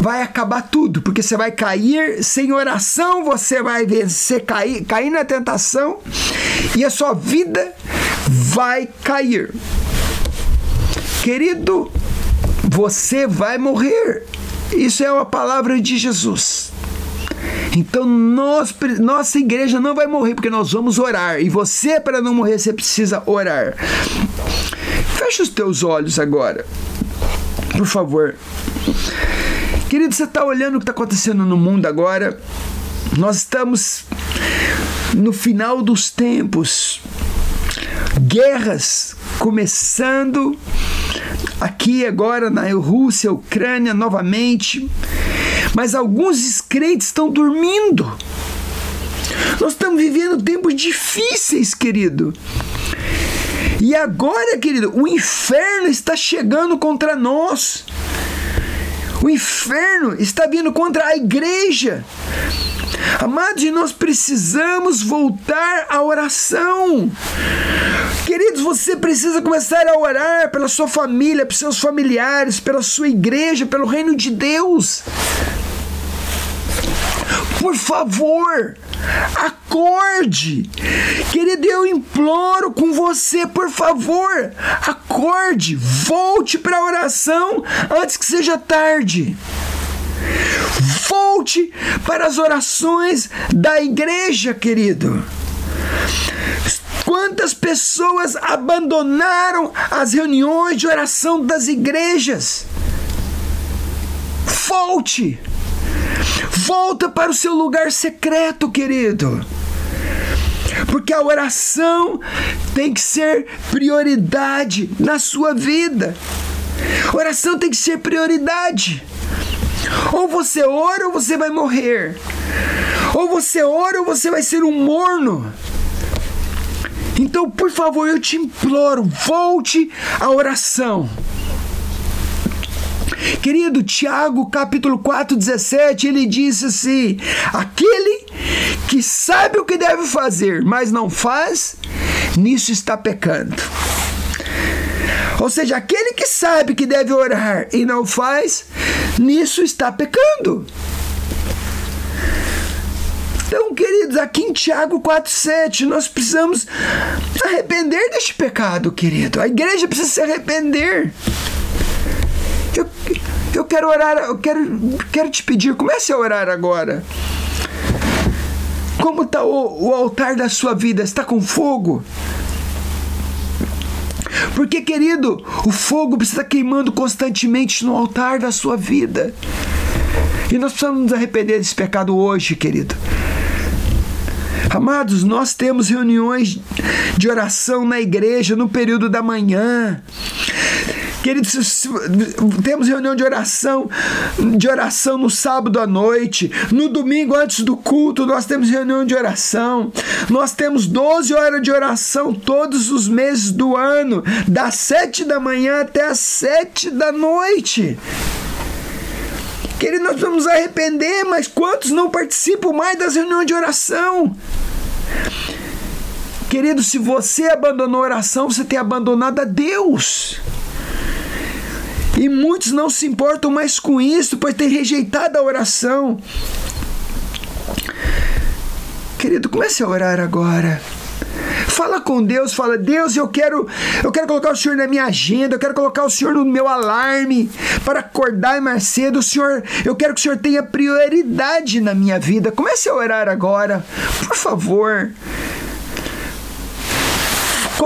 vai acabar tudo, porque você vai cair sem oração, você vai vencer, cair, cair na tentação e a sua vida vai cair. Querido, você vai morrer. Isso é uma palavra de Jesus. Então, nós, nossa igreja não vai morrer porque nós vamos orar. E você, para não morrer, você precisa orar. Feche os teus olhos agora. Por favor. Querido, você está olhando o que está acontecendo no mundo agora? Nós estamos no final dos tempos. Guerras começando aqui agora na Rússia, Ucrânia novamente. Mas alguns descrentes estão dormindo. Nós estamos vivendo tempos difíceis, querido. E agora, querido, o inferno está chegando contra nós. O inferno está vindo contra a igreja. Amados, nós precisamos voltar à oração. Queridos, você precisa começar a orar pela sua família, pelos seus familiares, pela sua igreja, pelo reino de Deus. Por favor, acorde. Querido, eu imploro com você, por favor, acorde, volte para a oração antes que seja tarde. Volte para as orações da igreja, querido. Quantas pessoas abandonaram as reuniões de oração das igrejas? Volte! Volta para o seu lugar secreto, querido. Porque a oração tem que ser prioridade na sua vida. Oração tem que ser prioridade. Ou você ora ou você vai morrer. Ou você ora ou você vai ser um morno. Então, por favor, eu te imploro, volte à oração. Querido Tiago, capítulo 4, 17, ele disse assim: Aquele que sabe o que deve fazer, mas não faz, nisso está pecando. Ou seja, aquele que sabe que deve orar e não faz, nisso está pecando. Então, queridos, aqui em Tiago 4,7, nós precisamos arrepender deste pecado, querido. A igreja precisa se arrepender. Eu, eu quero orar, eu quero, quero te pedir, comece a orar agora. Como está o, o altar da sua vida? Está com fogo? Porque, querido, o fogo precisa queimando constantemente no altar da sua vida. E nós precisamos nos arrepender desse pecado hoje, querido. Amados, nós temos reuniões de oração na igreja no período da manhã. Queridos, temos reunião de oração, de oração no sábado à noite, no domingo antes do culto, nós temos reunião de oração. Nós temos 12 horas de oração todos os meses do ano, das 7 da manhã até as 7 da noite. Querido, nós vamos arrepender, mas quantos não participam mais das reuniões de oração? Querido, se você abandonou a oração, você tem abandonado a Deus. E muitos não se importam mais com isso, pois têm rejeitado a oração. Querido, comece a orar agora. Fala com Deus, fala, Deus, eu quero, eu quero colocar o Senhor na minha agenda, eu quero colocar o Senhor no meu alarme para acordar mais cedo. O Senhor, eu quero que o Senhor tenha prioridade na minha vida. Comece a orar agora, por favor.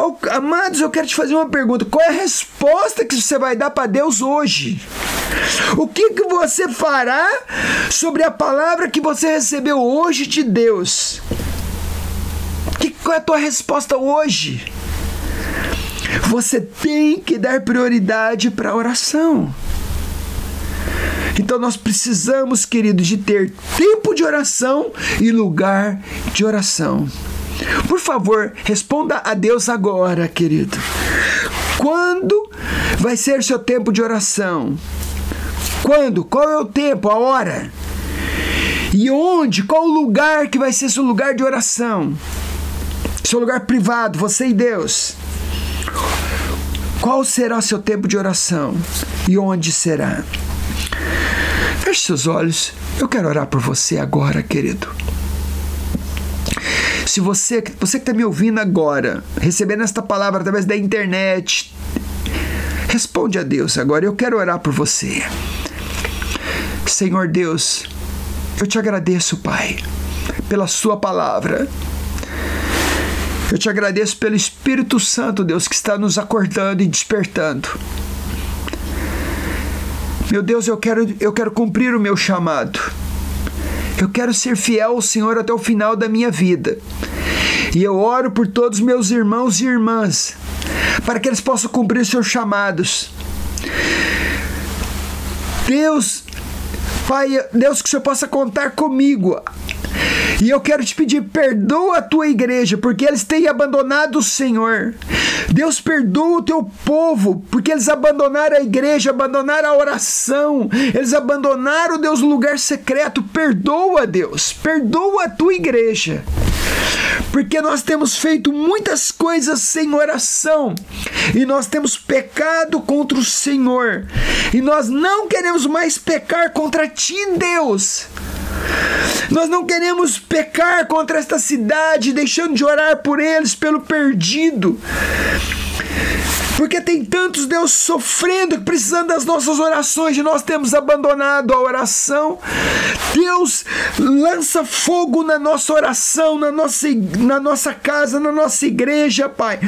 Qual, amados, eu quero te fazer uma pergunta. Qual é a resposta que você vai dar para Deus hoje? O que, que você fará sobre a palavra que você recebeu hoje de Deus? Que, qual é a tua resposta hoje? Você tem que dar prioridade para a oração. Então nós precisamos, queridos, de ter tempo de oração e lugar de oração. Por favor, responda a Deus agora, querido. Quando vai ser seu tempo de oração? Quando? Qual é o tempo, a hora? E onde? Qual o lugar que vai ser seu lugar de oração? Seu lugar privado, você e Deus. Qual será seu tempo de oração? E onde será? Feche seus olhos. Eu quero orar por você agora, querido. Se você, você que está me ouvindo agora, recebendo esta palavra através da internet, responde a Deus agora. Eu quero orar por você. Senhor Deus, eu te agradeço, Pai, pela Sua palavra. Eu te agradeço pelo Espírito Santo, Deus, que está nos acordando e despertando. Meu Deus, eu quero, eu quero cumprir o meu chamado. Eu quero ser fiel ao Senhor até o final da minha vida. E eu oro por todos meus irmãos e irmãs, para que eles possam cumprir seus chamados. Deus, Pai, Deus, que o Senhor possa contar comigo e eu quero te pedir, perdoa a tua igreja, porque eles têm abandonado o Senhor. Deus perdoa o teu povo, porque eles abandonaram a igreja, abandonaram a oração, eles abandonaram, Deus, o lugar secreto. Perdoa, Deus, perdoa a tua igreja porque nós temos feito muitas coisas sem oração e nós temos pecado contra o Senhor e nós não queremos mais pecar contra ti, Deus. Nós não queremos pecar contra esta cidade, deixando de orar por eles, pelo perdido. Porque tem tantos Deus sofrendo, precisando das nossas orações, e nós temos abandonado a oração. Deus lança fogo na nossa oração, na nossa, na nossa casa, na nossa igreja, Pai.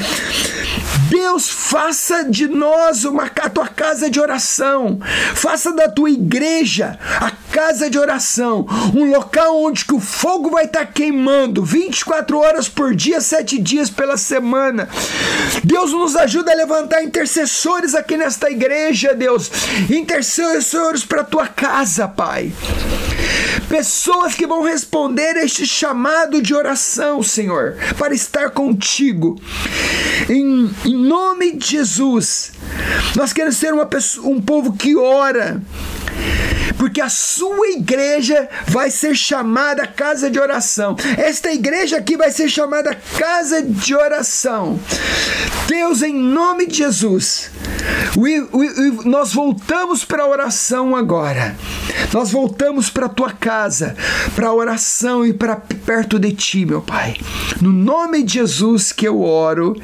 Deus, faça de nós uma, a tua casa de oração, faça da tua igreja a casa de oração, um local onde que o fogo vai estar tá queimando 24 horas por dia, 7 dias pela semana. Deus nos ajuda a levantar intercessores aqui nesta igreja, Deus. Intercessores para tua casa, Pai. Pessoas que vão responder a este chamado de oração, Senhor, para estar contigo. Em, em nome de Jesus, nós queremos ser uma pessoa, um povo que ora porque a sua igreja vai ser chamada casa de oração. Esta igreja aqui vai ser chamada casa de oração. Deus, em nome de Jesus, nós voltamos para a oração agora. Nós voltamos para a tua casa, para a oração e para perto de ti, meu Pai. No nome de Jesus que eu oro.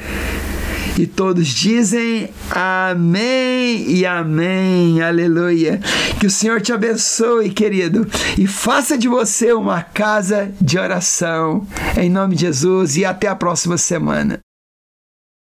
E todos dizem amém e amém, aleluia. Que o Senhor te abençoe, querido, e faça de você uma casa de oração. Em nome de Jesus e até a próxima semana.